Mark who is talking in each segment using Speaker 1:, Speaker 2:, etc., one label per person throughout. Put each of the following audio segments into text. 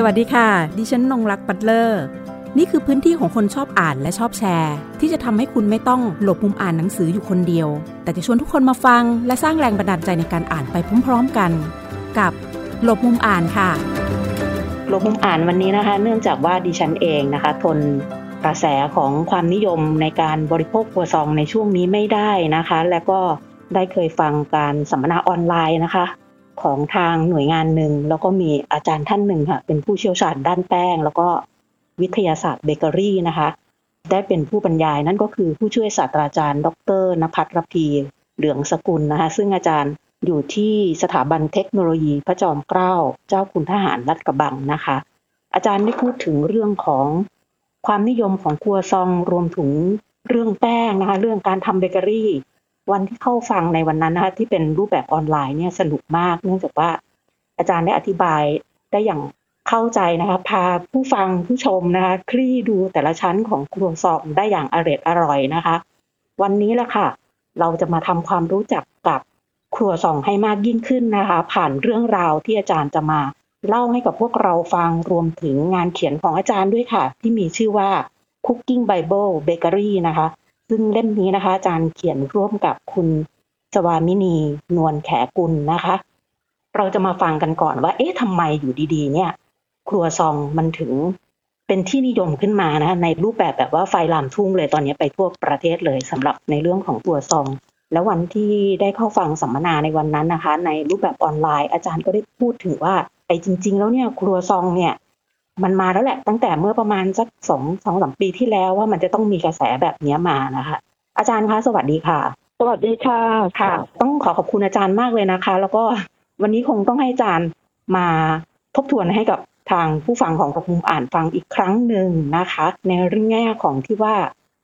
Speaker 1: สวัสดีค่ะ ดิฉันนงรักปัตเลอร์ นี่คือพื้นที่ของคนชอบอ่านและชอบแชร์ ที่จะทำให้คุณไม่ต้องหลบมุมอ่านหนังสืออยู่คนเดียว แต่จะชวนทุกคนมาฟัง และสร้างแรงบันดาลใจในการอ่านไปพร้อมๆกัน กับหลบมุมอ่านค่ะ
Speaker 2: หลบมุมอ่านวันนี้นะคะ เนื่องจากว่าดิฉันเองนะคะ ทนกระแสของความนิยมในการบริโภคครัวซองในช่วงนี้ไม่ได้นะคะ และก็ได้เคยฟังการสัมมนาออนไลน์นะคะ ของทางหน่วยงานหนึ่งแล้วก็มีอาจารย์ท่านหนึ่งค่ะเป็นผู้เชี่ยวชาญด้านแป้ง แล้วก็วิทยาศาสตร์เบเกอรี่นะคะได้เป็นผู้บรรยายนั่นก็คือผู้ช่วยศาสตราจารย์ ดร.นภัสรพีเหลืองสกุลนะคะซึ่งอาจารย์อยู่ที่สถาบันเทคโนโลยีพระจอมเกล้าเจ้าคุณทหารลาดกระบังนะคะ อาจารย์ได้พูดถึงเรื่องของความนิยมของครัวซองต์รวมถึงเรื่องแป้งนะคะ เรื่องการทำเบเกอรี่ วันที่เข้าฟังในวันนั้นนะคะที่เป็นรูปแบบออนไลน์เนี่ยสนุกมาก เนื่องจากว่าอาจารย์ได้อธิบายได้อย่างเข้าใจนะคะพาผู้ฟังผู้ชมนะคะคลี่ดูแต่ละชั้นของครัวซองได้อย่างอร่อยอร่อยนะคะ วันนี้แหละค่ะ เราจะมาทำความรู้จักกับครัวซองให้มากยิ่งขึ้นนะคะ ผ่านเรื่องราวที่อาจารย์จะมาเล่าให้กับพวกเราฟังรวมถึงงานเขียนของอาจารย์ด้วยค่ะ ที่มีชื่อว่า Cooking Bible Bakery นะคะ ซึ่งเล่มนี้นะคะ อาจารย์เขียนร่วมกับคุณสวามินีนวลแขกุลนะคะ เราจะมาฟังกันก่อนว่า เอ๊ะทำไมอยู่ดีๆ เนี่ย ครัวซองมันถึงเป็นที่นิยมขึ้นมานะในรูปแบบแบบว่าไฟลามทุ่งเลยตอนนี้ไปทั่วประเทศเลยสำหรับในเรื่องของครัวซอง แล้ววันที่ได้เข้าฟังสัมมนาในวันนั้นนะคะ ในรูปแบบออนไลน์อาจารย์ก็ได้พูดถึงว่าไอ้จริง ๆ แล้วเนี่ยครัวซองเนี่ย มันมาแล้วแหละ ตั้งแต่เมื่อประมาณสักสองสองสามปีที่แล้วว่ามันจะต้องมีกระแสแบบนี้มานะคะ อาจารย์คะสวัสดีค่ะ
Speaker 3: สวัสดีค่ะ
Speaker 2: ค่ะ ต้องขอขอบคุณอาจารย์มากเลยนะคะ แล้วก็วันนี้คงต้องให้อาจารย์มาทบทวนให้กับทางผู้ฟังของกระพุมอ่านฟังอีกครั้งหนึ่งนะคะ ในเรื่องแง่ของที่ว่า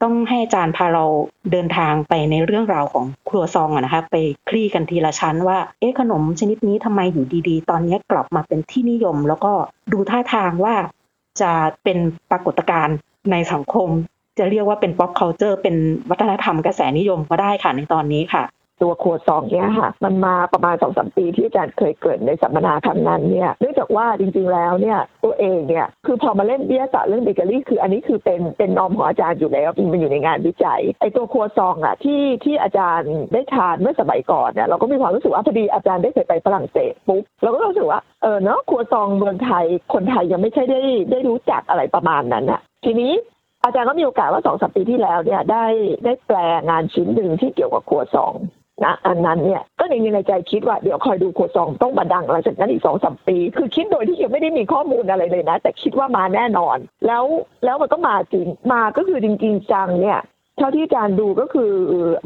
Speaker 2: ต้องให้อาจารย์พาเราเดินทางไปในเรื่องราวของครัวซองอะนะคะไปคลี่กันทีละชั้นว่าเอ๊ะขนมชนิดนี้ทำไมอยู่ดีๆ ตอนนี้กลับมาเป็นที่นิยม แล้วก็ดูท่าทางว่าจะเป็นปรากฏการณ์ในสังคม จะเรียกว่าเป็น pop culture เป็นวัฒนธรรมกระแสนิยมก็ได้ค่ะในตอนนี้ค่ะ
Speaker 3: ตัวครัวซองเนี่ยค่ะ มันมาประมาณสองสามปีที่อาจารย์เคยเกิดในสัมมนาครั้งนั้นเนี่ยเนื่องจากว่าจริงๆแล้วเนี่ยตัวเองเนี่ยคือพอมาเล่นวิทยาศาสตร์เรื่องเบเกอรี่คืออันนี้คือเป็นเป็นนอมของอาจารย์อยู่แล้วมันอยู่ในงานวิจัยไอตัวครัวซองอะที่ที่อาจารย์ได้ทานเมื่อสมัยก่อนเนี่ยเราก็มีความรู้สึกว่าพอดีอาจารย์ได้เคยไปฝรั่งเศสปุ๊บเราก็รู้สึกว่าเออเนาะครัวซองเมืองไทยคนไทยยังไม่ใช่ได้ได้รู้จักอะไรประมาณนั้นอะทีนี้อาจารย์ก็มีโอกาสว่าสองสามปีที่แล้วเนี่ยได้ได้แปลงานชิ้นหนึ่งที่เกี่ยวกับครัวซอง นะอันนั้นเนี่ยก็ในในใจคิดว่าเดี๋ยวคอยดูโคซองต้องมาดังหลังจากนั้นอีกสองสามปี คือคิดโดยที่ยังไม่ได้มีข้อมูลอะไรเลยนะ แต่คิดว่ามาแน่นอน แล้วแล้วมันก็มาจริงมาก็คือจริง ๆ จังเนี่ยเท่าที่อาจารย์ดูก็คือ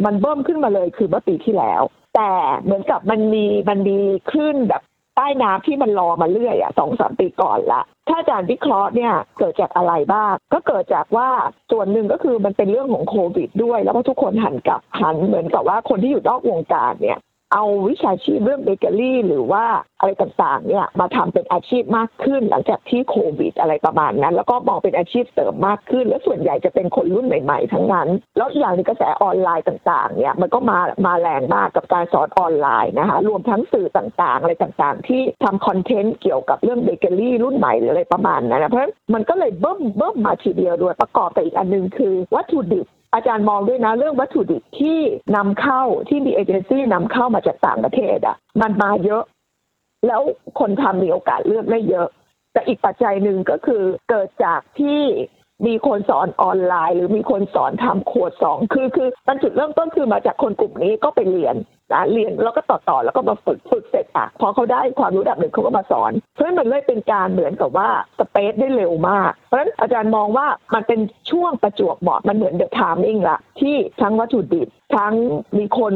Speaker 3: มันเบิ่มขึ้นมาเลยคือเมื่อปีที่แล้ว แต่เหมือนกับมันมีมันมีขึ้นแบบ ใต้น้ำที่มันรอมาเรื่อยอะสองสามปีก่อนละถ้าอาจารย์วิเคราะห์เนี่ยเกิดจากอะไรบ้าง ก็เกิดจากว่าส่วนหนึ่งก็คือมันเป็นเรื่องของโควิดด้วย แล้วก็ทุกคนหันกลับหันเหมือนกับว่าคนที่อยู่นอกวงการเนี่ย เอาวิชาชีพเรื่องเบเกอรี่ หรือว่าอะไรต่างๆเนี่ยมาทำเป็นอาชีพมากขึ้น หลังจากที่โควิดอะไรประมาณนั้น แล้วก็มองเป็นอาชีพเสริมมากขึ้น และส่วนใหญ่จะเป็นคนรุ่นใหม่ๆ ทั้งนั้น แล้วอย่างในกระแสออนไลน์ต่างๆเนี่ยมันก็มามาแรงมากกับการสอนออนไลน์นะคะรวมทั้งสื่อต่างๆ อะไรต่างๆ ที่ทำ content เกี่ยวกับเรื่องเบเกอรี่รุ่นใหม่หรืออะไรประมาณนั้นนะเพราะมันก็เลย boom boom มาทีเดียวด้วยประกอบกับอีกอันนึงคือวัตถุดิบ อาจารย์มองด้วยนะเรื่องวัตถุดิบที่นำเข้าที่มีเอเจนซี่นำเข้ามาจากต่างประเทศอะ มันมาเยอะ แล้วคนทำมีโอกาสเลือกไม่เยอะ แต่อีกปัจจัยหนึ่งก็คือเกิดจากที่ มีคนสอนออนไลน์ หรือมีคนสอนทำครัวซองต์คือคือมันจุดเริ่มต้นคือมาจากคนกลุ่มนี้ก็ไปเรียนนะเรียนแล้วก็ต่อต่อแล้วก็มาฝึกฝึกเสร็จอะพอเขาได้ความรู้ดับหนึ่งเขาก็มาสอน เพราะมันเลยเป็นการเหมือนกับว่าสเปซได้เร็วมาก เพราะฉะนั้นอาจารย์มองว่ามันเป็นช่วงประจวบเหมาะมันเหมือนเดอะไทมิ่งละที่ทั้งวัตถุดิบ ทั้งมีคน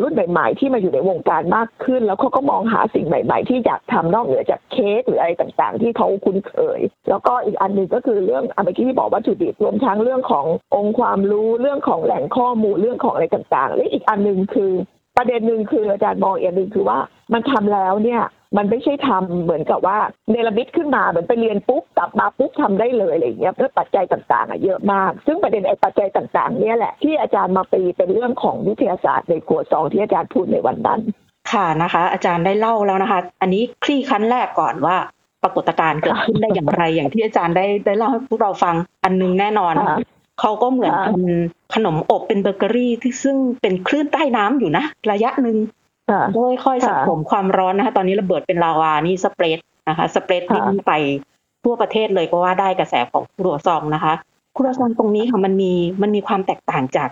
Speaker 3: รุ่นใหม่ๆ ที่มาอยู่ในวงการมากขึ้น แล้วเขาก็มองหาสิ่งใหม่ ๆ ที่อยากทำนอกเหนือจากเค้กหรืออะไรต่างๆ ที่เขาคุ้นเคย แล้วก็อีกอันหนึ่งก็คือเรื่องเมื่อกี้ที่บอกวัตถุดิบรวมทั้งเรื่องขององค์ความรู้เรื่องของแหล่งข้อมูลเรื่องของอะไรต่างๆและอีกอันหนึ่งคือ ประเด็นหนึ่งคืออาจารย์มองอีกอันหนึ่งคือว่ามันทำแล้วเนี่ย มันไม่ใช่ทำเหมือนกับว่าเนรมิตขึ้นมาเหมือนไปเรียนปุ๊บกลับมาปุ๊บทำได้เลยอะไรอย่างเงี้ยเพื่อปัจจัยต่างๆอะเยอะมาก ซึ่งประเด็นไอ้ปัจจัยต่างๆ เนี่ยแหละที่อาจารย์มาปีเป็นเรื่องของวิทยาศาสตร์ในครัวซองที่อาจารย์พูดในวันนั้น
Speaker 2: ค่ะนะคะ อาจารย์ได้เล่าแล้วนะคะ อันนี้คลี่ขั้นแรกก่อนว่าปรากฏการณ์เกิดขึ้นได้อย่างไร อย่างที่อาจารย์ได้ได้เล่าให้พวกเราฟังอันนึงแน่นอนเขาก็เหมือนเป็นขนมอบเป็นเบเกอรี่ที่ซึ่งเป็นคลื่นใต้น้ำอยู่นะ ระยะหนึ่ง โดยค่อยสะสมความร้อนนะคะ ตอนนี้ระเบิดเป็นลาวานี่ spread นะคะ spread ที่ไปทั่วประเทศเลยก็ว่าได้กระแสของครัวซองต์นะคะครัวซองต์ตรงนี้ค่ะมันมีมันมีความแตกต่างจาก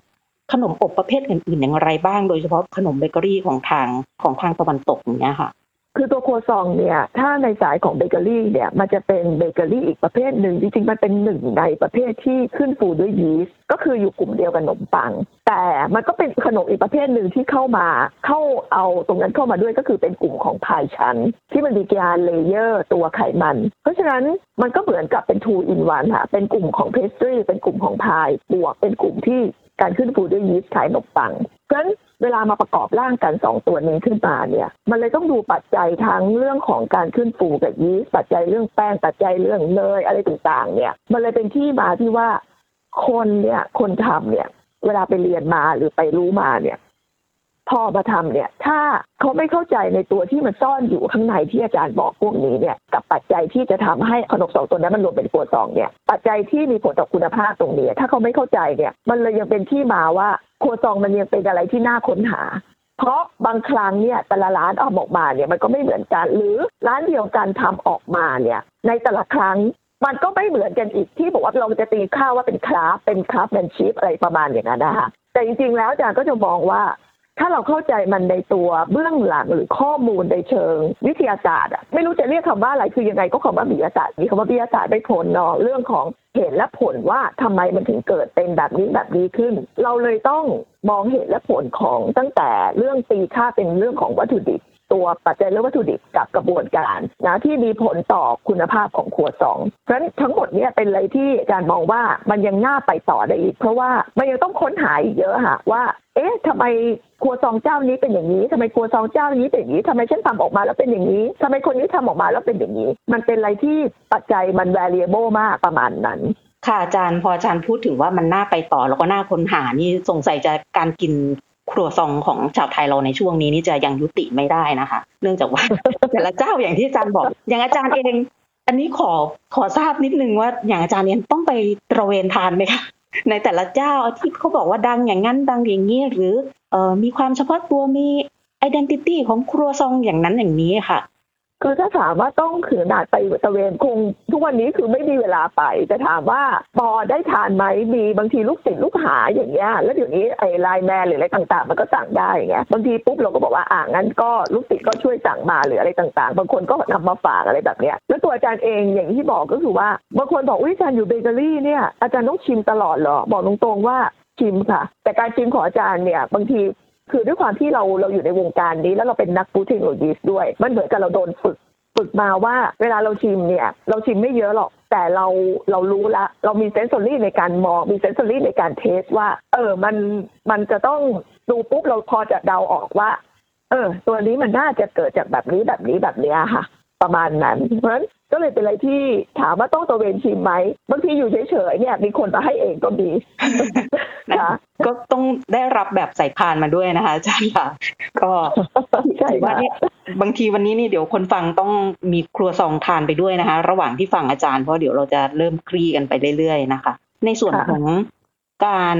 Speaker 2: ขนมอบประเภทอื่นๆอย่างไรบ้าง โดยเฉพาะขนมเบเกอรี่ของทางของทางตะวันตกอย่างเงี้ยค่ะ
Speaker 3: คือตัวครัวซองต์เนี่ย ถ้าในสายของเบเกอรี่เนี่ย มันจะเป็นเบเกอรี่อีกประเภทหนึ่ง จริงๆ มันเป็นหนึ่งในประเภทที่ขึ้นฟูด้วยยีสต์ ก็คืออยู่กลุ่มเดียวกับขนมปัง แต่มันก็เป็นขนมอีกประเภทหนึ่งที่เข้ามา เข้าเอาตรงนั้นเข้ามาด้วยก็คือเป็นกลุ่มของพายชั้น ที่มันมีการ layer ตัวไขมัน เพราะฉะนั้นมันก็เหมือนกับเป็น two in one ค่ะ เป็นกลุ่มของ pastry เป็นกลุ่มของพายบวกเป็นกลุ่มที่การขึ้นฟูด้วยยีสต์คล้ายขนมปัง เพราะฉะนั้น เวลามาประกอบร่างกันสองตัวนี้ขึ้นมาเนี่ย มันเลยต้องดูปัจจัยทั้งเรื่องของการขึ้นฟูกับยีสต์ปัจจัยเรื่องแป้งปัจจัยเรื่องเนยอะไรต่างๆ เนี่ย มันเลยเป็นที่มาที่ว่าคนเนี่ยคนทำเนี่ย เวลาไปเรียนมาหรือไปรู้มาเนี่ย พอมาทำเนี่ย ถ้าเขาไม่เข้าใจในตัวที่มันซ่อนอยู่ข้างในที่อาจารย์บอกพวกนี้เนี่ย กับปัจจัยที่จะทำให้ขนมสองตัวนั้นมันรวมเป็นตัวสองเนี่ย ปัจจัยที่มีผลต่อคุณภาพตรงนี้ ถ้าเขาไม่เข้าใจเนี่ย มันเลยยังเป็นที่มาว่าครัวซองมันยังเป็นอะไรที่น่าค้นหา เพราะบางครั้งเนี่ยแต่ละร้านออกมาเนี่ยมันก็ไม่เหมือนกัน หรือร้านเดียวกันทำออกมาเนี่ย ในแต่ละครั้งมันก็ไม่เหมือนกันอีกที่บอกว่าเราจะตีค่าว่าเป็นคราฟเป็นคราฟแมนชิพอะไรประมาณอย่างนั้นนะคะแต่จริงๆแล้วอาจารย์ก็จะมองว่า ถ้าเราเข้าใจมันในตัวเบื้องหลังหรือข้อมูลในเชิงวิทยาศาสตร์อะไม่รู้จะเรียกคำว่าอะไรคือยังไงก็คำว่าวิทยาศาสตร์มีคำว่าวิทยาศาสตร์ได้ผลเนาะเรื่องของเหตุและผลว่าทำไมมันถึงเกิดเป็นแบบนี้แบบนี้ขึ้น เราเลยต้องมองเหตุและผลของตั้งแต่เรื่องตีค่าเป็นเรื่องของวัตถุดิบ ตัวปัจจัยเรื่องวัตถุดิบกับกระบวนการนะที่มีผลต่อคุณภาพของขวดสองเพราะฉะนั้นทั้งหมดเนี้เป็นอะไรที่อาจารย์มองว่ามันยังน่าไปต่อได้อีก เพราะว่ามันยังต้องค้นหาอีกเยอะค่ะว่า เอ๊ะทำไมครัวซองเจ้านี้เป็นอย่างนี้ทำไมครัวซองเจ้านี้เป็นอย่างนี้ทำไมฉันทำออกมาแล้วเป็นอย่างนี้ทำไมคนนี้ทำออกมาแล้วเป็นอย่างนี้ มันเป็นอะไรที่ปัจจัยมัน variable มากประมาณนั้น
Speaker 2: ค่ะอาจารย์พออาจารย์พูดถึงว่ามันน่าไปต่อแล้วก็น่าค้นหานี่สงสัยจะการกิน ครัวซองของชาวไทยเราในช่วงนี้นี่จะยังยุติไม่ได้นะคะ เนื่องจากว่าแต่ละเจ้าอย่างที่อาจารย์บอก อย่างอาจารย์เอง อันนี้ขอขอทราบนิดนึงว่าอย่างอาจารย์เองต้องไปตระเวนทานไหมคะในแต่ละเจ้าที่เขาบอกว่าดังอย่างนั้นดังอย่างนี้หรือเออมีความเฉพาะตัวมี identity ของครัวซองอย่างนั้นอย่างนี้ค่ะ
Speaker 3: คือถ้าถามว่าต้องถึงขนาดไปตะเวนคงทุกวันนี้คือไม่มีเวลาไปจะถามว่าพอได้ทานไหมมีบางทีลูกศิษย์ลูกหาอย่างเงี้ยแล้วเดี๋ยวนี้ไอ้ไลน์แมนหรืออะไรต่างๆ มันก็สั่งได้ไงบางทีปุ๊บเราก็บอกว่าอ่างั้นก็ลูกศิษย์ก็ช่วยสั่งมาหรืออะไรต่างๆ บางคนก็นำมาฝากอะไรแบบเนี้ยแล้วตัวอาจารย์เองอย่างที่บอกก็คือว่าบางคนบอกอุ้ยอาจารย์อยู่เบเกอรี่เนี่ยอาจารย์ต้องชิมตลอดเหรอบอกตรงๆว่าชิมค่ะ แต่การชิมของอาจารย์เนี่ย บางที คือด้วยความที่เราเราอยู่ในวงการนี้ แล้วเราเป็นนักฟู้ดเทคโนโลยีด้วย มันเหมือนกับเราโดนฝึกฝึกมาว่าเวลาเราชิมเนี่ย เราชิมไม่เยอะหรอก แต่เราเรารู้ละ เรามี sensory ในการมองมี sensory ในการ taste ว่า เออมันมันจะต้องดูปุ๊บเราพอจะเดาออกว่า เออ ตัวนี้มันน่าจะเกิดจากแบบนี้แบบนี้แบบนี้ค่ะ ประมาณนั้นเพราะฉะนั้น ก็เลยเป็นอะไรที่ถามว่าต้องตระเวนชิมไหมบางทีอยู่เฉยๆเนี่ยมีคนมาให้เองก็มี
Speaker 2: นะก็ต้องได้รับแบบใส่พานมาด้วยนะคะอาจารย์ค่ะ ก็ใช่ว่านี่บางทีวันนี้นี่เดี๋ยวคนฟังต้องมีครัวซองทานไปด้วยนะคะ ระหว่างที่ฟังอาจารย์เพราะเดี๋ยวเราจะเริ่มคลี่กันไปเรื่อยๆนะคะ ในส่วนของการ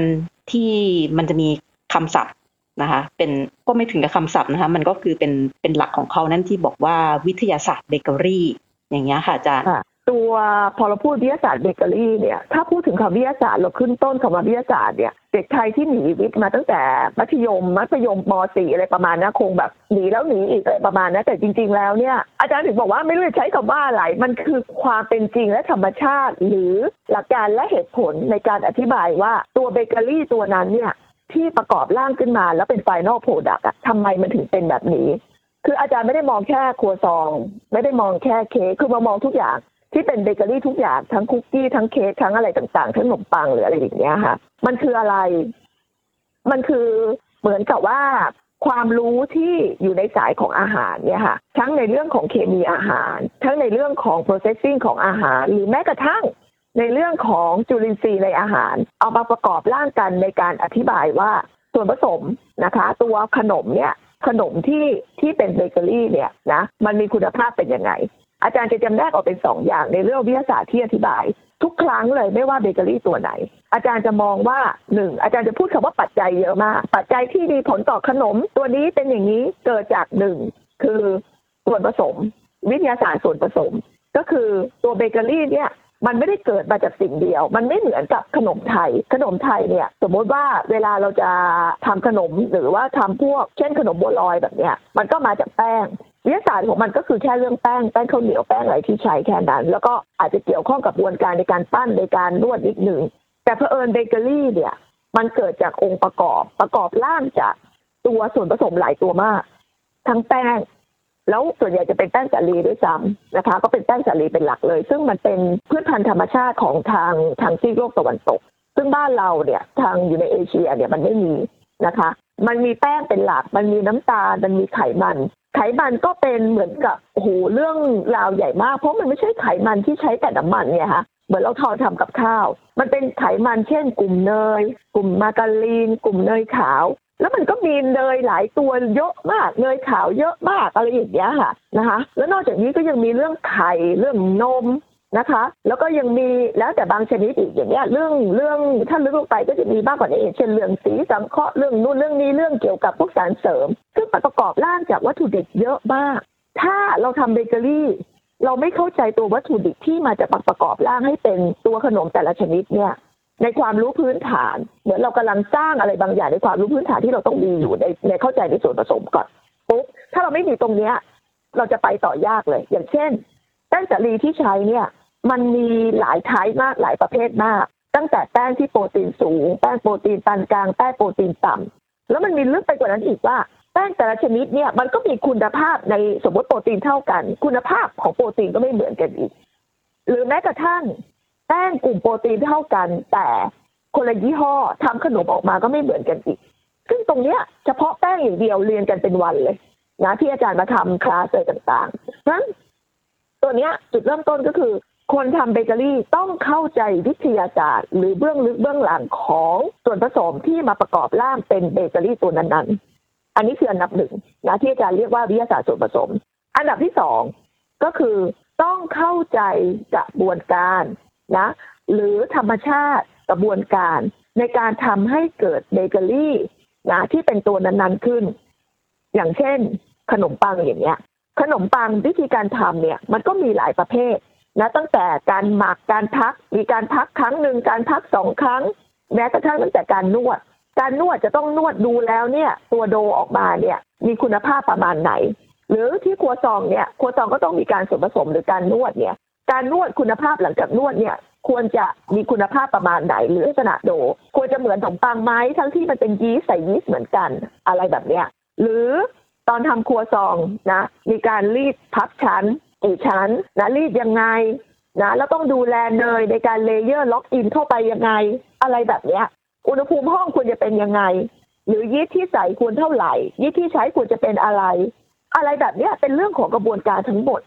Speaker 2: ที่มันจะมีคำศัพท์นะคะ เป็นก็ไม่ถึงกับคำศัพท์นะคะ มันก็คือเป็นเป็นหลักของเขานั่นที่บอกว่าวิทยาศาสตร์เบเกอรี่ อย่างเงี้ยค่ะอาจารย์
Speaker 3: ตัวพอเราพูดวิทยาศาสตร์เบเกอรี่เนี่ยถ้าพูดถึงคำวิทยาศาสตร์เราขึ้นต้นคำว่าวิทยาศาสตร์เนี่ยเด็กไทยที่หนีวิทย์มาตั้งแต่มัธยมมัธยมม .4 อะไรประมาณนั้นคงแบบหนีแล้วหนีอีกอะไรประมาณนั้นแต่จริง ๆ แล้วเนี่ยอาจารย์ถึงบอกว่าไม่รู้จะใช้คำว่าอะไรมันคือความเป็นจริงและธรรมชาติ หรือหลักการและเหตุผลในการอธิบายว่าตัวเบเกอรี่ตัวนั้นเนี่ยที่ประกอบร่างขึ้นมาแล้วเป็น final product อะทำไมมันถึงเป็นแบบนี้ คืออาจารย์ไม่ได้มองแค่ครัวซอง ไม่ได้มองแค่เค้กคือมามองทุกอย่างที่เป็นเบเกอรี่ทุกอย่างทั้งคุกกี้ทั้งเค้กทั้งอะไรต่างๆ ทั้งขนมปังหรืออะไรอย่างเงี้ยค่ะ มันคืออะไร มันคือเหมือนกับว่าความรู้ที่อยู่ในสายของอาหารเนี่ยค่ะ ทั้งในเรื่องของเคมีอาหาร ทั้งในเรื่องของ processing ของอาหาร หรือแม้กระทั่ง ในเรื่องของจุลินทรีย์ในอาหาร เอามาประกอบร่างกันในการอธิบายว่าส่วนผสมนะคะ ตัวขนมเนี่ย ขนมที่ที่เป็นเบเกอรี่เนี่ยนะมันมีคุณภาพเป็นยังไง อาจารย์จะจำแนกออกเป็นสองอย่างในเรื่องวิทยาศาสตร์ที่อธิบาย ทุกครั้งเลยไม่ว่าเบเกอรี่ตัวไหน อาจารย์จะมองว่าหนึ่งอาจารย์จะพูดคำว่าปัจจัยเยอะมาก ปัจจัยที่มีผลต่อขนม ตัวนี้เป็นอย่างนี้เกิดจากหนึ่งคือส่วนผสม วิทยาศาสตร์ส่วนผสม ก็คือตัวเบเกอรี่เนี่ย มันไม่ได้เกิดมาจากสิ่งเดียว มันไม่เหมือนกับขนมไทย ขนมไทยเนี่ย สมมติว่าเวลาเราจะทำขนมหรือว่าทำพวก เช่นขนมบัวลอยแบบเนี้ย มันก็มาจากแป้งวิทยาศาสตร์ของมันก็คือแค่เรื่องแป้งแป้งข้าวเหนียวแป้งอะไรที่ใช้แค่นั้น แล้วก็อาจจะเกี่ยวข้องกับกระบวนการในการปั้นในการนวดนิดหนึ่งแต่เพอเอิญเบเกอรี่เนี่ยมันเกิดจากองค์ประกอบประกอบร่างจากตัวส่วนผสมหลายตัวมาก ทั้งแป้ง แล้วส่วนใหญ่จะเป็นแป้งสาลีด้วยซ้ำนะคะ ก็เป็นแป้งสาลีเป็นหลักเลย ซึ่งมันเป็นพืชพันธุ์ธรรมชาติของทางทางซีกโลกตะวันตก ซึ่งบ้านเราเนี่ยทางอยู่ในเอเชียเนี่ยมันไม่มีนะคะ มันมีแป้งเป็นหลัก มันมีน้ำตาล มันมีไขมัน ไขมันก็เป็นเหมือนกับโอ้โหเรื่องราวใหญ่มาก เพราะมันไม่ใช่ไขมันที่ใช้แต่น้ำมันเนี่ยค่ะเหมือนเราทอทำกับข้าว มันเป็นไขมันเช่น กลุ่มเนย กลุ่มมาการีน กลุ่มเนยขาว แล้วมันก็มีเนยหลายตัวเยอะมากเนยขาวเยอะมากอะไรอย่างเงี้ยค่ะนะคะ แล้วนอกจากนี้ก็ยังมีเรื่องไข่เรื่องนมนะคะ แล้วก็ยังมีแล้วแต่บางชนิดอีกอย่างเงี้ยเรื่องเรื่องถ้าลึกลงไปก็จะมีมากกว่านี้เช่นเรื่องสีสังเคราะห์เรื่องนู่นเรื่องนี้เรื่องเกี่ยวกับพวกสารเสริม ซึ่งประกอบร่างจากวัตถุดิบเยอะมาก ถ้าเราทำเบเกอรี่เราไม่เข้าใจตัววัตถุดิบที่มาจากประกอบร่างให้เป็นตัวขนมแต่ละชนิดเนี่ย ในความรู้พื้นฐาน เหมือนเรากำลังสร้างอะไรบางอย่างในความรู้พื้นฐานที่เราต้องมีอยู่ในในเข้าใจในส่วนผสมก่อนปุ๊บถ้าเราไม่มีตรงเนี้ย เราจะไปต่อยากเลย อย่างเช่นแป้งสาลีที่ใช้เนี่ย มันมีหลายไทป์มากหลายประเภทมาก ตั้งแต่แป้งที่โปรตีนสูง แป้งโปรตีนปานกลางแป้งโปรตีนต่ำแล้วมันมีลึกไปกว่านั้นอีกว่าแป้งแต่ละชนิดเนี่ยมันก็มีคุณภาพในสมมติโปรตีนเท่ากัน คุณภาพของโปรตีนก็ไม่เหมือนกันอีก หรือแม้กระทั่ง แป้งกลุ่มโปรตีนเท่ากัน แต่คนละยี่ห้อทำขนมออกมาก็ไม่เหมือนกันอีก ซึ่งตรงเนี้ยเฉพาะแป้งอย่างเดียวเรียนกันเป็นวันเลยนะที่อาจารย์มาทำคลาสอะไรต่างๆนั้นตัวเนี้ยจุดเริ่มต้นก็คือ คนทำเบเกอรี่ต้องเข้าใจวิทยาศาสตร์ หรือเบื้องลึกเบื้องหลังของส่วนผสมที่มาประกอบร่างเป็นเบเกอรี่ตัวนั้นๆ อันนี้คืออันดับหนึ่งนะที่อาจารย์เรียกว่าวิทยาศาสตร์ส่วนผสม อันดับที่สองก็คือต้องเข้าใจกระบวนการ นะหรือธรรมชาติกระบวนการในการทำให้เกิดเบเกอรี่นะที่เป็นตัวนั้นๆขึ้น อย่างเช่น ขนมปังอย่างเงี้ย ขนมปังวิธีการทำเนี่ย มันก็มีหลายประเภทนะตั้งแต่การหมักการพัก มีการพักครั้งหนึ่งการพักสองครั้ง แม้กระทั่งตั้งแต่การนวด การนวดจะต้องนวดดูแล้วเนี่ย ตัวโดออกมาเนี่ย มีคุณภาพประมาณไหน หรือที่ครัวซองเนี่ยครัวซองก็ต้องมีการส่วนผสมหรือการนวดเนี่ย การนวดคุณภาพหลังจากนวดเนี่ยควรจะมีคุณภาพประมาณไหนหรือลักษณะโด ควรจะเหมือนขนมปังไหมทั้งที่มันเป็นยีสต์ใส่ยีสต์เหมือนกันอะไรแบบเนี้ยหรือตอนทำครัวซองนะ มีการรีดพับชั้นกี่ชั้นนะรีดยังไงนะแล้วต้องดูแลเนยในการ layer lock in เข้าไปยังไง อะไรแบบเนี้ย อุณหภูมิห้องควรจะเป็นยังไง หรือยีสต์ที่ใส่ควรเท่าไหร่ยีสต์ที่ใช้ควรจะเป็นอะไร อะไรแบบเนี้ยเป็นเรื่องของกระบวนการทั้งหมด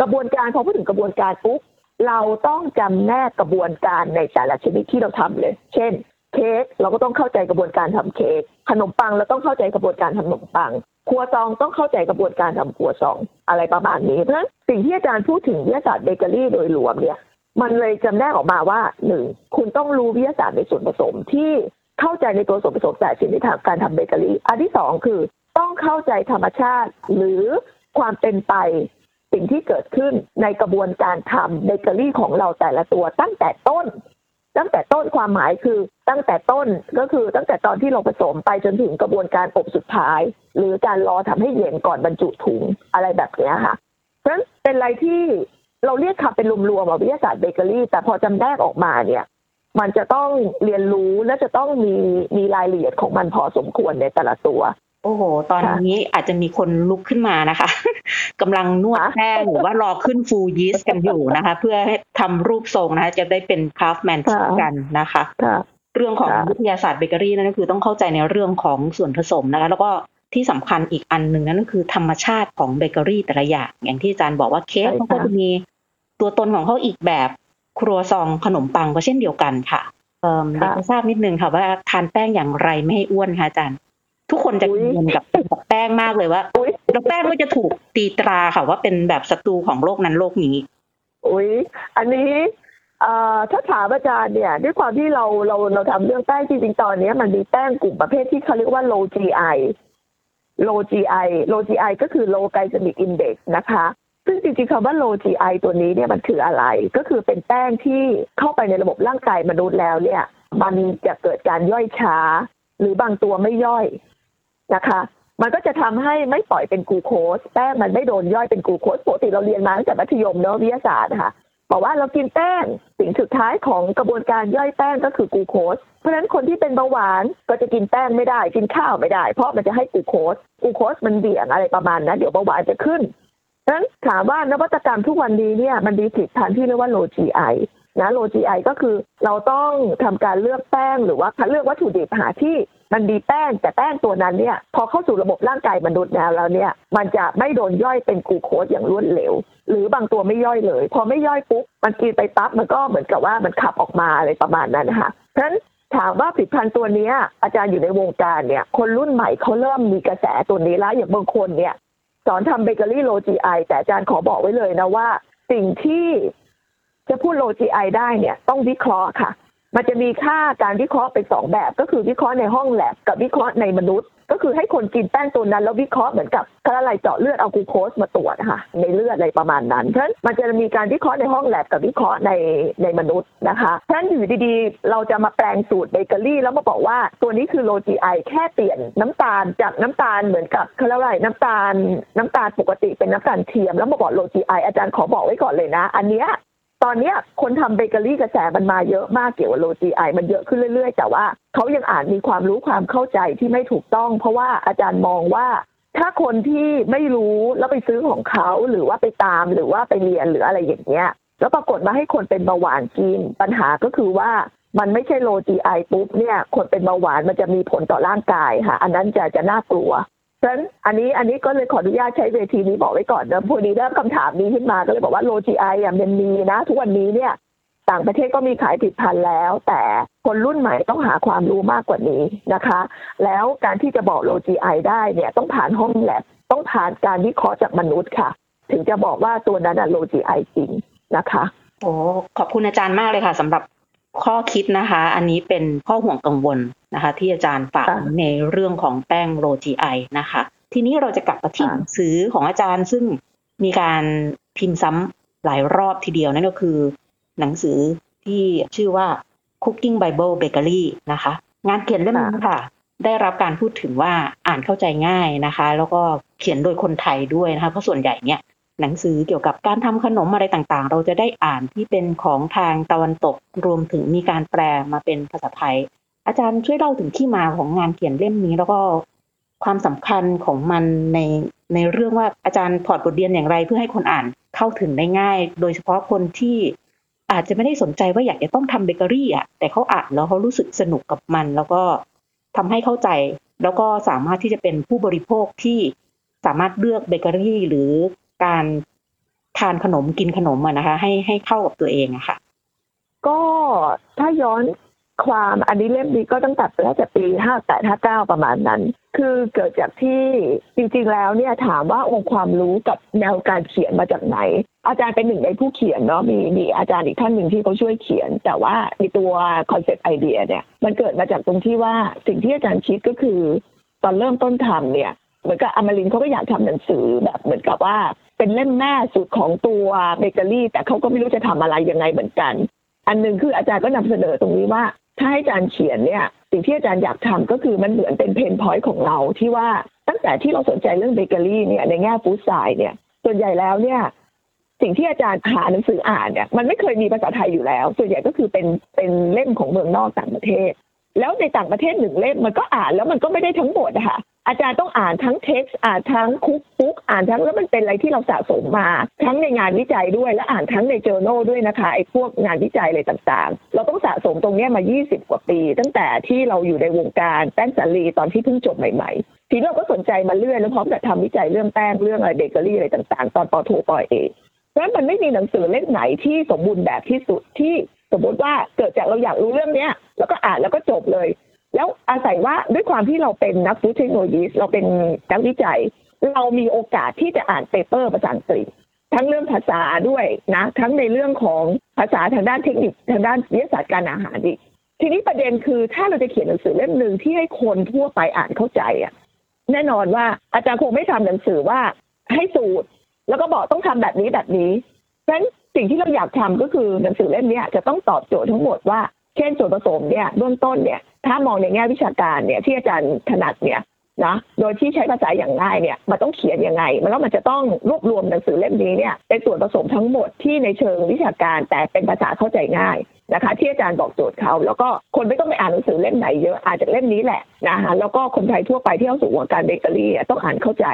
Speaker 3: กระบวนการพอพูดถึงกระบวนการปุ๊บเราต้องจำแนกกระบวนการในแต่ละชนิดที่เราทำเลย เช่น เค้กเราก็ต้องเข้าใจกระบวนการทำเค้กขนมปังเราต้องเข้าใจกระบวนการทำขนมปังครัวซองต้องเข้าใจกระบวนการทำครัวซองอะไรประมาณนี้เพราะฉะนั้นสิ่งที่อาจารย์พูดถึงวิทยาศาสตร์เบเกอรี่โดยรวมเนี่ยมันเลยจำแนกออกมาว่าหนึ่งคุณต้องรู้วิทยาศาสตร์ในส่วนผสมที่เข้าใจในตัวส่วนผสมแต่ละชนิดทางการทำเบเกอรี่อันที่สองคือ ต้องเข้าใจธรรมชาติหรือความเป็นไป สิ่งที่เกิดขึ้นในกระบวนการทำเบเกอรี่ของเราแต่ละตัวตั้งแต่ต้น ตั้งแต่ต้นความหมายคือตั้งแต่ต้นก็คือตั้งแต่ตอนที่เราผสมไปจนถึงกระบวนการอบสุดท้าย หรือการรอทำให้เย็นก่อนบรรจุถุงอะไรแบบนี้ค่ะเพราะฉะนั้นเป็นอะไรที่เราเรียกคำเป็นรวมๆว่าวิทยาศาสตร์เบเกอรี่ แต่พอจำแนกออกมาเนี่ยมันจะต้องเรียนรู้และจะต้องมีมีรายละเอียดของมันพอสมควรในแต่ละตัว
Speaker 2: โอ้โห ตอนนี้อาจจะมีคนลุกขึ้นมานะคะกำลังนวดแป้งหรือว่ารอขึ้นฟูยีสต์กันอยู่นะคะ เพื่อให้ทำรูปทรงนะคะ จะได้เป็นคราฟแมนกันนะคะเรื่องของวิทยาศาสตร์เบเกอรี่นั่นก็คือต้องเข้าใจในเรื่องของส่วนผสมนะคะ แล้วก็ที่สำคัญอีกอันหนึ่งนั่นก็คือธรรมชาติของเบเกอรี่แต่ละอย่าง อย่างที่อาจารย์บอกว่าเค้กเขาก็จะมีตัวตนของเขาอีกแบบ ครัวซองขนมปังก็เช่นเดียวกันค่ะเอ่ออยากจะทราบนิดนึงค่ะว่าทานแป้งอย่างไรไม่ให้อ้วนคะอาจารย์ ทุกคนจะกังวลกับแป้งมากเลยว่าแล้วแป้งก็จะถูกตีตราค่ะว่าเป็นแบบศัตรูของโลกนั้นโลกนี้
Speaker 3: อุ้ยอันนี้ถ้าถามอาจารย์เนี่ย ด้วยความที่เราเราเราทำเรื่องแป้งจริงๆตอนนี้มันมีแป้งกลุ่มประเภทที่เขาเรียกว่า low GI low GI low GI ก็คือ low glycemic index นะคะ ซึ่งจริงๆคำว่า low GI ตัวนี้เนี่ยมันคืออะไร ก็คือเป็นแป้งที่เข้าไปในระบบร่างกายมนุษย์แล้วเนี่ย มันจะเกิดการย่อยช้า หรือบางตัวไม่ย่อย นะคะ มันก็จะทำให้ไม่ปล่อยเป็นกูโคสแป้งมันไม่โดนย่อยเป็นกูโคสปกติเราเรียนมาตั้งแต่มัธยมเนาะวิทยาศาสตร์ค่ะบอกว่าเรากินแป้งสิ่งสุดท้ายของกระบวนการย่อยแป้งก็คือกูโคส เพราะฉะนั้นคนที่เป็นเบาหวานก็จะกินแป้งไม่ได้กินข้าวไม่ได้ เพราะมันจะให้กูโคสกูโคสมันเบี่ยงอะไรประมาณนั้นเดี๋ยวเบาหวานจะขึ้นเพราะฉะนั้นถามว่านวัตกรรมทุกวันนี้เนี่ยมันมีผลิตภัณฑ์ที่เรียกว่าโลจีไอ นะโลจีไอก็คือเราต้องทำการเลือกแป้งหรือว่าเลือกวัตถุดิบหาที่มันมีแป้งแต่แป้งตัวนั้นเนี่ย พอเข้าสู่ระบบร่างกายมนุษย์แล้วเนี่ย มันจะไม่โดนย่อยเป็นกลูโคสอย่างรวดเร็ว หรือบางตัวไม่ย่อยเลย พอไม่ย่อยปุ๊บมันกินไปปั๊บมันก็เหมือนกับว่ามันขับออกมาอะไรประมาณนั้นนะคะเพราะฉะนั้นถามว่าผลิตภัณฑ์ตัวนี้อาจารย์อยู่ในวงการเนี่ย คนรุ่นใหม่เขาเริ่มมีกระแสตัวนี้แล้วอย่างบางคนเนี่ย สอนทำเบเกอรี่โลจีไอแต่อาจารย์ขอบอกไว้เลยนะว่า สิ่งที่ จะพูดโลจีไอได้เนี่ยต้องวิเคราะห์ค่ะ มันจะมีค่าการวิเคราะห์เป็นสองแบบ ก็คือวิเคราะห์ในห้องแลบกับวิเคราะห์ในมนุษย์ ก็คือให้คนกินแป้งตัวนั้นแล้ววิเคราะห์เหมือนกับอะไรเจาะเลือดเอากูโคสมาตรวจนะคะในเลือดอะไรประมาณนั้นเพราะฉะนั้นมันจะมีการวิเคราะห์ในห้องแลบกับวิเคราะห์ในในมนุษย์นะคะเพราะฉะนั้นอยู่ดีๆ เราจะมาแปลงสูตรเบเกอรี่แล้วมาบอกว่าตัวนี้คือโลจีไอแค่เปลี่ยนน้ำตาลจากน้ำตาลเหมือนกับเขาเรียกว่าน้ำตาลน้ำตาลปกติเป็นน้ำตาลเทียมแล้วมาบอกโลจีไออาจารย์ขอบอกไว้ก่อนเลยนะ อันเนี้ย ตอนนี้คนทำเบเกอรี่กระแสมันมาเยอะมากเกี่ยวกับโลจีไอมันเยอะขึ้นเรื่อย ๆ แต่ว่าเขายังอ่านมีความรู้ความเข้าใจที่ไม่ถูกต้อง เพราะว่าอาจารย์มองว่า ถ้าคนที่ไม่รู้แล้วไปซื้อของเขาหรือว่าไปตามหรือว่าไปเรียนหรืออะไรอย่างเงี้ย แล้วปรากฏมาให้คนเป็นเบาหวานกินปัญหาก็คือว่ามันไม่ใช่โลจีไอปุ๊บเนี่ย คนเป็นเบาหวานมันจะมีผลต่อร่างกายค่ะ อันนั้นจะจะน่ากลัว ฉะนั้นอันนี้อันนี้ก็เลยขออนุญาตใช้เวทีนี้บอกไว้ก่อนนะพอดีได้คำถามนี้ขึ้นมาก็เลยบอกว่าโลจีไออะมันมีนะ ทุกวันนี้เนี่ย ต่างประเทศก็มีขายผลิตภัณฑ์แล้ว แต่คนรุ่นใหม่ต้องหาความรู้มากกว่านี้นะคะ แล้วการที่จะบอกโลจีไอได้เนี่ยต้องผ่านห้องแลบต้องผ่านการวิเคราะห์จากมนุษย์ค่ะ ถึงจะบอกว่าตัวนั้นโลจีไอจริงนะคะ
Speaker 2: โอ้ขอบคุณอาจารย์มากเลยค่ะสำหรับข้อคิดนะคะ อันนี้เป็นข้อห่วงกังวล นะคะ ที่อาจารย์ฝากในเรื่องของแป้งโรจีไอนะคะ ทีนี้เราจะกลับมาที่หนังสือของอาจารย์ซึ่งมีการพิมพ์ซ้ำหลายรอบทีเดียวนั่นก็คือ หนังสือที่ชื่อว่า Cooking Bible Bakery นะคะ งานเขียนเล่มนี้ค่ะ ได้รับการพูดถึงว่าอ่านเข้าใจง่ายนะคะ แล้วก็เขียนโดยคนไทยด้วยนะคะเพราะส่วนใหญ่เนี่ยหนังสือเกี่ยวกับการทำขนมอะไรต่างๆ เราจะได้อ่านที่เป็นของทางตะวันตกรวมถึงมีการแปลมาเป็นภาษาไทย อาจารย์ช่วยเล่าถึงที่มาของงานเขียนเล่มนี้ แล้วก็ความสำคัญของมันในในเรื่องว่าอาจารย์ถอดบทเรียนอย่างไร เพื่อให้คนอ่านเข้าถึงได้ง่าย โดยเฉพาะคนที่อาจจะไม่ได้สนใจว่าอยากจะต้องทำเบเกอรี่อะแต่เขาอ่านแล้วเขารู้สึกสนุกกับมัน แล้วก็ทำให้เข้าใจ แล้วก็สามารถที่จะเป็นผู้บริโภคที่สามารถเลือกเบเกอรี่ หรือการทานขนมกินขนมอะนะคะ ให้ให้เข้ากับตัวเองอะค่ะ
Speaker 3: ก็ถ้าย้อน ความอันนี้เล่มนี้ก็ตั้งแต่แล้วแต่ปีห้าแปดห้าเก้าประมาณนั้น คือเกิดจากที่จริงๆแล้วเนี่ยถามว่าองค์ความรู้กับแนวการเขียนมาจากไหน อาจารย์เป็นหนึ่งในผู้เขียนเนาะมีมีอาจารย์อีกท่านหนึ่งที่เขาช่วยเขียน แต่ว่าในตัว concept idea เนี่ยมันเกิดมาจากตรงที่ว่าสิ่งที่อาจารย์คิดก็คือ ตอนเริ่มต้นทำเนี่ยเหมือนกับอมรินทร์เขาก็อยากทำหนังสือแบบเหมือนกับว่าเป็นเล่มแม่สุดของตัวเบเกอรี่ แต่เขาก็ไม่รู้จะทำอะไรยังไงเหมือนกัน อันหนึ่งคืออาจารย์ก็นำเสนอตรงนี้ว่า ถ้าให้อาจารย์เขียนเนี่ย สิ่งที่อาจารย์อยากทำก็คือมันเหมือนเป็น pain point ของเราที่ว่าตั้งแต่ที่เราสนใจเรื่องเบเกอรี่เนี่ยในแง่ food science เนี่ย ส่วนใหญ่แล้วเนี่ยสิ่งที่อาจารย์หาหนังสืออ่านเนี่ยมันไม่เคยมีภาษาไทยอยู่แล้ว ส่วนใหญ่ก็คือเป็นเป็นเล่มของเมืองนอกต่างประเทศ แล้วในต่างประเทศหนึ่งเล่มมันก็อ่านแล้วมันก็ไม่ได้ทั้งหมดนะคะอาจารย์ต้องอ่านทั้งเท็กซ์อ่านทั้ง cookbook อ่านทั้งแล้วมันเป็นอะไรที่เราสะสมมา ทั้งในงานวิจัยด้วยและอ่านทั้งใน journal ด้วยนะคะไอ้พวกงานวิจัยอะไรต่างๆ เราต้องสะสมตรงนี้มา 20 กว่าปี ตั้งแต่ที่เราอยู่ในวงการแป้งสาลีตอนที่เพิ่งจบใหม่ๆ ทีนี้เราก็สนใจมาเรื่อยแล้วพร้อมกับทำวิจัยเรื่องแป้งเรื่องอะไรเบเกอรี่อะไรต่างๆ ตอนป.โท ป.เอกเพราะมันไม่มีหนังสือเล่มไหนที่สมบูรณ์แบบที่สุดที่ สมมติว่าเกิดจากเราอยากรู้เรื่องเนี้ย แล้วก็อ่านแล้วก็จบเลย แล้วอาศัยว่าด้วยความที่เราเป็นนักฟู้ดเทคโนโลยีเราเป็นนักวิจัย เรามีโอกาสที่จะอ่านเปเปอร์ภาษาอังกฤษทั้งเรื่องภาษาด้วยนะ ทั้งในเรื่องของภาษาทางด้านเทคนิคทางด้านวิทยาศาสตร์การอาหารดิทีนี้ประเด็นคือถ้าเราจะเขียนหนังสือเล่มหนึ่งที่ให้คนทั่วไปอ่านเข้าใจอะ แน่นอนว่าอาจารย์คงไม่ทำหนังสือว่าให้สูตร แล้วก็บอกต้องทำแบบนี้แบบนี้ฉะนั้น สิ่งที่เราอยากทำก็คือหนังสือเล่มนี้จะต้องตอบโจทย์ทั้งหมดว่าเช่นส่วนผสมเนี่ยเบื้องต้นเนี่ยถ้ามองในแง่วิชาการเนี่ยที่อาจารย์ถนัดเนี่ยนะโดยที่ใช้ภาษาอย่างง่ายเนี่ยมันต้องเขียนยังไงมันแล้วมันจะต้องรวบรวมหนังสือเล่มนี้เนี่ยเป็นส่วนผสมทั้งหมดที่ในเชิงวิชาการแต่เป็นภาษาเข้าใจง่ายนะคะ ที่อาจารย์บอกโจทย์เขาแล้วก็คนไม่ต้องไปอ่านหนังสือเล่มไหนเยอะอ่านจากเล่มนี้แหละนะคะแล้วก็คนไทยทั่วไปที่เข้าสู่วงการเบเกอรี่ต้องอ่านเข้าใจ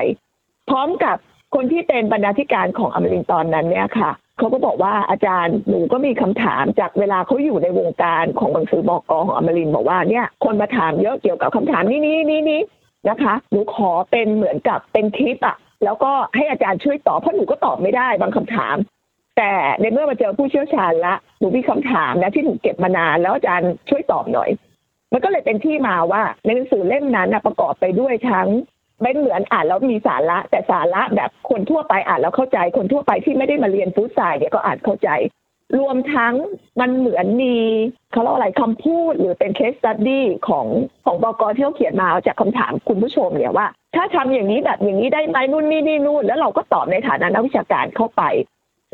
Speaker 3: พร้อมกับ คนที่เป็นบรรณาธิการของอมรินตอนนั้นเนี่ยค่ะเขาก็บอกว่าอาจารย์หนูก็มีคำถามจากเวลาเขาอยู่ในวงการของหนังสือบอกกอของอมรินบอกว่าเนี่ยคนมาถามเยอะเกี่ยวกับคำถามนี้นี้นี้นี้นะคะหนูขอเป็นเหมือนกับเป็นคลิปอะแล้วก็ให้อาจารย์ช่วยตอบเพราะหนูก็ตอบไม่ได้บางคำถาม แต่ในเมื่อมาเจอผู้เชี่ยวชาญละหนูมีคำถามนะที่หนูเก็บมานานแล้วอาจารย์ช่วยตอบหน่อย มันก็เลยเป็นที่มาว่าในหนังสือเล่มนั้นประกอบไปด้วยทั้ง ไม่เหมือนอ่านแล้วมีสาระ แต่สาระแบบคนทั่วไปอ่านแล้วเข้าใจ คนทั่วไปที่ไม่ได้มาเรียนฟู้ดไซน์เนี่ยก็อ่านเข้าใจ รวมทั้งมันเหมือนมีเขาเรียกอะไรคำพูดหรือเป็นเคสตัดดี้ของของบกที่เขาเขียนมาจากคำถามคุณผู้ชมเนี่ยว่า ถ้าทำอย่างนี้แบบอย่างนี้ได้ไหมนู่นนี่นี่นู่น แล้วเราก็ตอบในฐานะนักวิชาการเข้าไป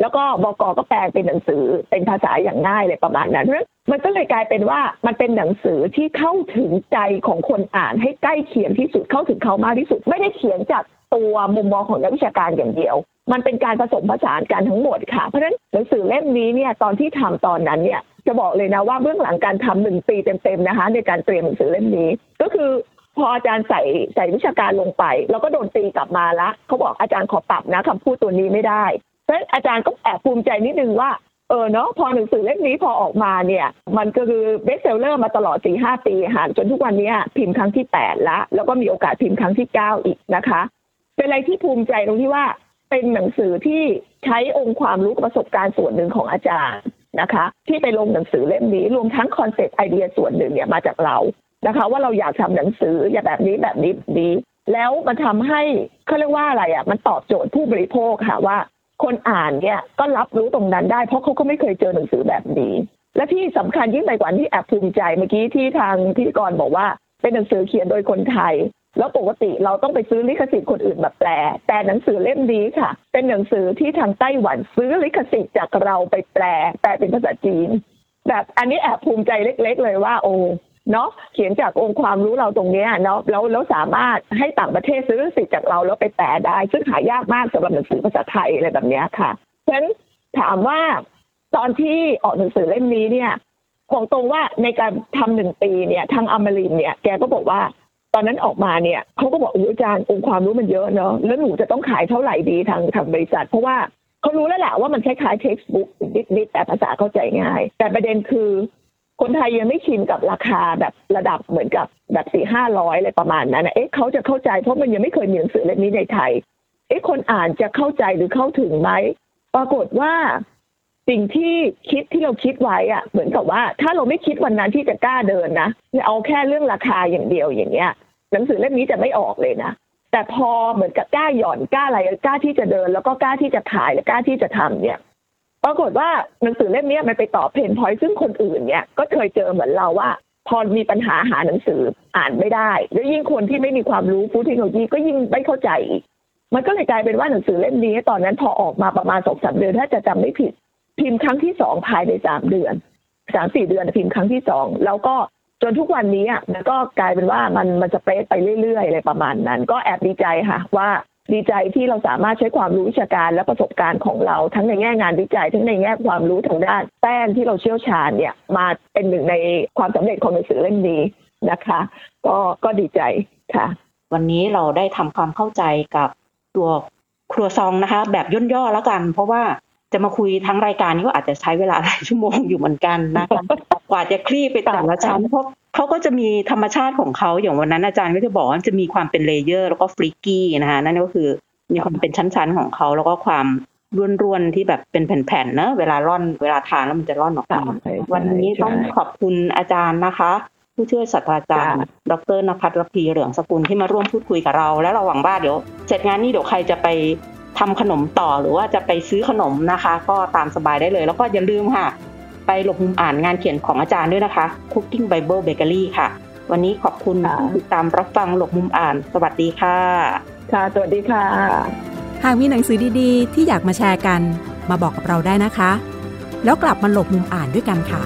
Speaker 3: แล้วก็บกก็แปลเป็นหนังสือเป็นภาษาอย่างง่ายเลยประมาณนั้นเพราะ มันก็เลยกลายเป็นว่ามันเป็นหนังสือที่เข้าถึงใจของคนอ่านให้ใกล้เคียงที่สุดเข้าถึงเขามากที่สุด ไม่ได้เขียนจากตัวมุมมองของนักวิชาการอย่างเดียว มันเป็นการผสมผสานกันทั้งหมดค่ะ เพราะฉะนั้นหนังสือเล่มนี้เนี่ยตอนที่ทำตอนนั้นเนี่ยจะบอกเลยนะว่าเบื้องหลังการทำหนึ่งปีเต็มๆนะคะ ในการเตรียมหนังสือเล่มนี้ ก็คือพออาจารย์ใส่ใส่วิชาการลงไปแล้วก็โดนตีกลับมาละเขาบอกอาจารย์ขอปรับนะคำพูดตัวนี้ไม่ได้เพราะฉะนั้นอาจารย์ก็แอบภูมิใจนิดนึงว่า เออเนาะพอหนังสือเล่มนี้พอออกมาเนี่ย มันก็คือ bestseller มาตลอดสี่ห้าปีค่ะจนทุกวันนี้พิมพ์ครั้งที่แปดละแล้วก็มีโอกาสพิมพ์ครั้งที่เก้าอีกนะคะ เป็นอะไรที่ภูมิใจตรงที่ว่าเป็นหนังสือที่ใช้องค์ความรู้ประสบการณ์ส่วนหนึ่งของอาจารย์นะคะ ที่ไปลงหนังสือเล่มนี้รวมทั้ง concept idea ส่วนหนึ่งเนี่ยมาจากเรานะคะ ว่าเราอยากทำหนังสืออย่างแบบนี้แบบนี้ดีแล้วมันทำให้เขาเรียกว่าอะไรอะ มันตอบโจทย์ผู้บริโภคค่ะว่า คนอ่านเนี่ยก็รับรู้ตรงนั้นได้ เพราะเขาก็ไม่เคยเจอหนังสือแบบนี้ และที่สำคัญยิ่งไปกว่าที่แอบภูมิใจเมื่อกี้ที่ทางพิธีกรบอกว่า เป็นหนังสือเขียนโดยคนไทย แล้วปกติเราต้องไปซื้อลิขสิทธิ์คนอื่นมาแปล แต่หนังสือเล่มนี้ค่ะ เป็นหนังสือที่ทางไต้หวันซื้อลิขสิทธิ์จากเราไปแปล แปลเป็นภาษาจีน แบบอันนี้แอบภูมิใจเล็ก ๆ เลยว่าโอ้ เนาะเขียนจากองค์ความรู้เราตรงนี้เนาะแล้วแล้วสามารถให้ต่างประเทศซื้อสิทธิ์จากเราแล้วไปแปลได้ ซึ่งหายากมากสำหรับหนังสือภาษาไทยอะไรแบบนี้ค่ะฉะนั้นถามว่าตอนที่ออกหนังสือเล่มนี้เนี่ยบอกตรงว่าในการทำหนึ่งปีเนี่ยทางอมรินเนี่ยแกก็บอกว่าตอนนั้นออกมาเนี่ยเขาก็บอกอาจารย์องค์ความรู้มันเยอะเนาะแล้วหนูจะต้องขายเท่าไหร่ดีทางทางบริษัท เพราะว่าเขารู้แล้วแหละว่ามันคล้ายๆ textbook นิดๆแต่ภาษาเข้าใจง่าย แต่ประเด็นคือ คนไทยยังไม่ชินกับราคาแบบระดับเหมือนกับแบบสี่ห้าร้อยอะไรประมาณนั้นเอ๊ะเขาจะเข้าใจเพราะมันยังไม่เคยมีหนังสือเล่มนี้ในไทย เอ๊ะคนอ่านจะเข้าใจหรือเข้าถึงไหมปรากฏว่าสิ่งที่คิดที่เราคิดไว้อะเหมือนกับว่า ถ้าเราไม่คิดวันนั้นที่จะกล้าเดินนะเอาแค่เรื่องราคาอย่างเดียวอย่างเงี้ย หนังสือเล่มนี้จะไม่ออกเลยนะแต่พอเหมือนกับกล้าหย่อนกล้าอะไรกล้าที่จะเดิน แล้วก็กล้าที่จะขายและกล้าที่จะทำเนี่ย ปรากฏว่าหนังสือเล่มนี้มันไปตอบเพนพอยซึ่งคนอื่นเนี่ยก็เคยเจอเหมือนเราว่า พอมีปัญหาหาหนังสืออ่านไม่ได้ แล้วยิ่งคนที่ไม่มีความรู้ฟู้ดเทคโนโลยีก็ยิ่งไม่เข้าใจอีกมันก็เลยกลายเป็นว่าหนังสือเล่มนี้ตอนนั้นพอออกมาประมาณสองสามเดือนถ้าจะจำไม่ผิด พิมพ์ครั้งที่สองภายในสามเดือนสามสี่เดือนพิมพ์ครั้งที่สองแล้วก็จนทุกวันนี้มันก็กลายเป็นว่ามันมันจะเปรสไปเรื่อยๆอะไรประมาณนั้น ก็แอบดีใจค่ะ ว่า ดีใจที่เราสามารถใช้ความรู้วิชาการและประสบการณ์ของเราทั้งในแง่งานวิจัย ทั้งในแง่ความรู้ทางด้านแป้งที่เราเชี่ยวชาญเนี่ยมาเป็นหนึ่งในความสำเร็จของหนังสือเล่มนี้นะคะ ก็ก็ดีใจค่ะ
Speaker 2: วันนี้เราได้ทำความเข้าใจกับตัวครัวซองนะคะ แบบย่นย่อแล้วกัน เพราะว่า จะมาคุยทั้งรายการนี้ก็อาจจะใช้เวลาหลายชั่วโมงอยู่เหมือนกันนะคะกว่าจะคลี่ไปแต่ละชั้นเพราะเขาก็จะมีธรรมชาติของเขาอย่างวันนั้นอาจารย์ก็จะบอกว่าจะมีความเป็น layer แล้วก็ flaky นะคะนั่นก็คือมีความเป็นชั้นๆของเขาแล้วก็ความร่วนๆที่แบบเป็นแผ่นๆเนอะเวลาร่อนเวลาทานแล้วมันจะร่อนออกมาวันนี้ต้องขอบคุณอาจารย์นะคะ ผู้ช่วยศาสตราจารย์ ดรนภัทรพีเหลืองสกุลที่มาร่วมพูดคุยกับเรา และเราหวังว่าเดี๋ยว เสร็จงานนี้เดี๋ยวใครจะไป ทำขนมต่อหรือว่าจะไปซื้อขนมนะคะ ก็ตามสบายได้เลย แล้วก็อย่าลืมค่ะ ไปหลบมุมอ่านงานเขียนของอาจารย์ด้วยนะคะ Cooking Bible Bakery ค่ะ วันนี้ขอบคุณที่ติดตามรับฟังหลบมุมอ่าน สวัสดีค่ะ
Speaker 3: ค่ะสวัสดีค่ะ
Speaker 1: หากมีหนังสือดีๆ ที่อยากมาแชร์กัน มาบอกกับเราได้นะคะ แล้วกลับมาหลบมุมอ่านด้วยกันค่ะ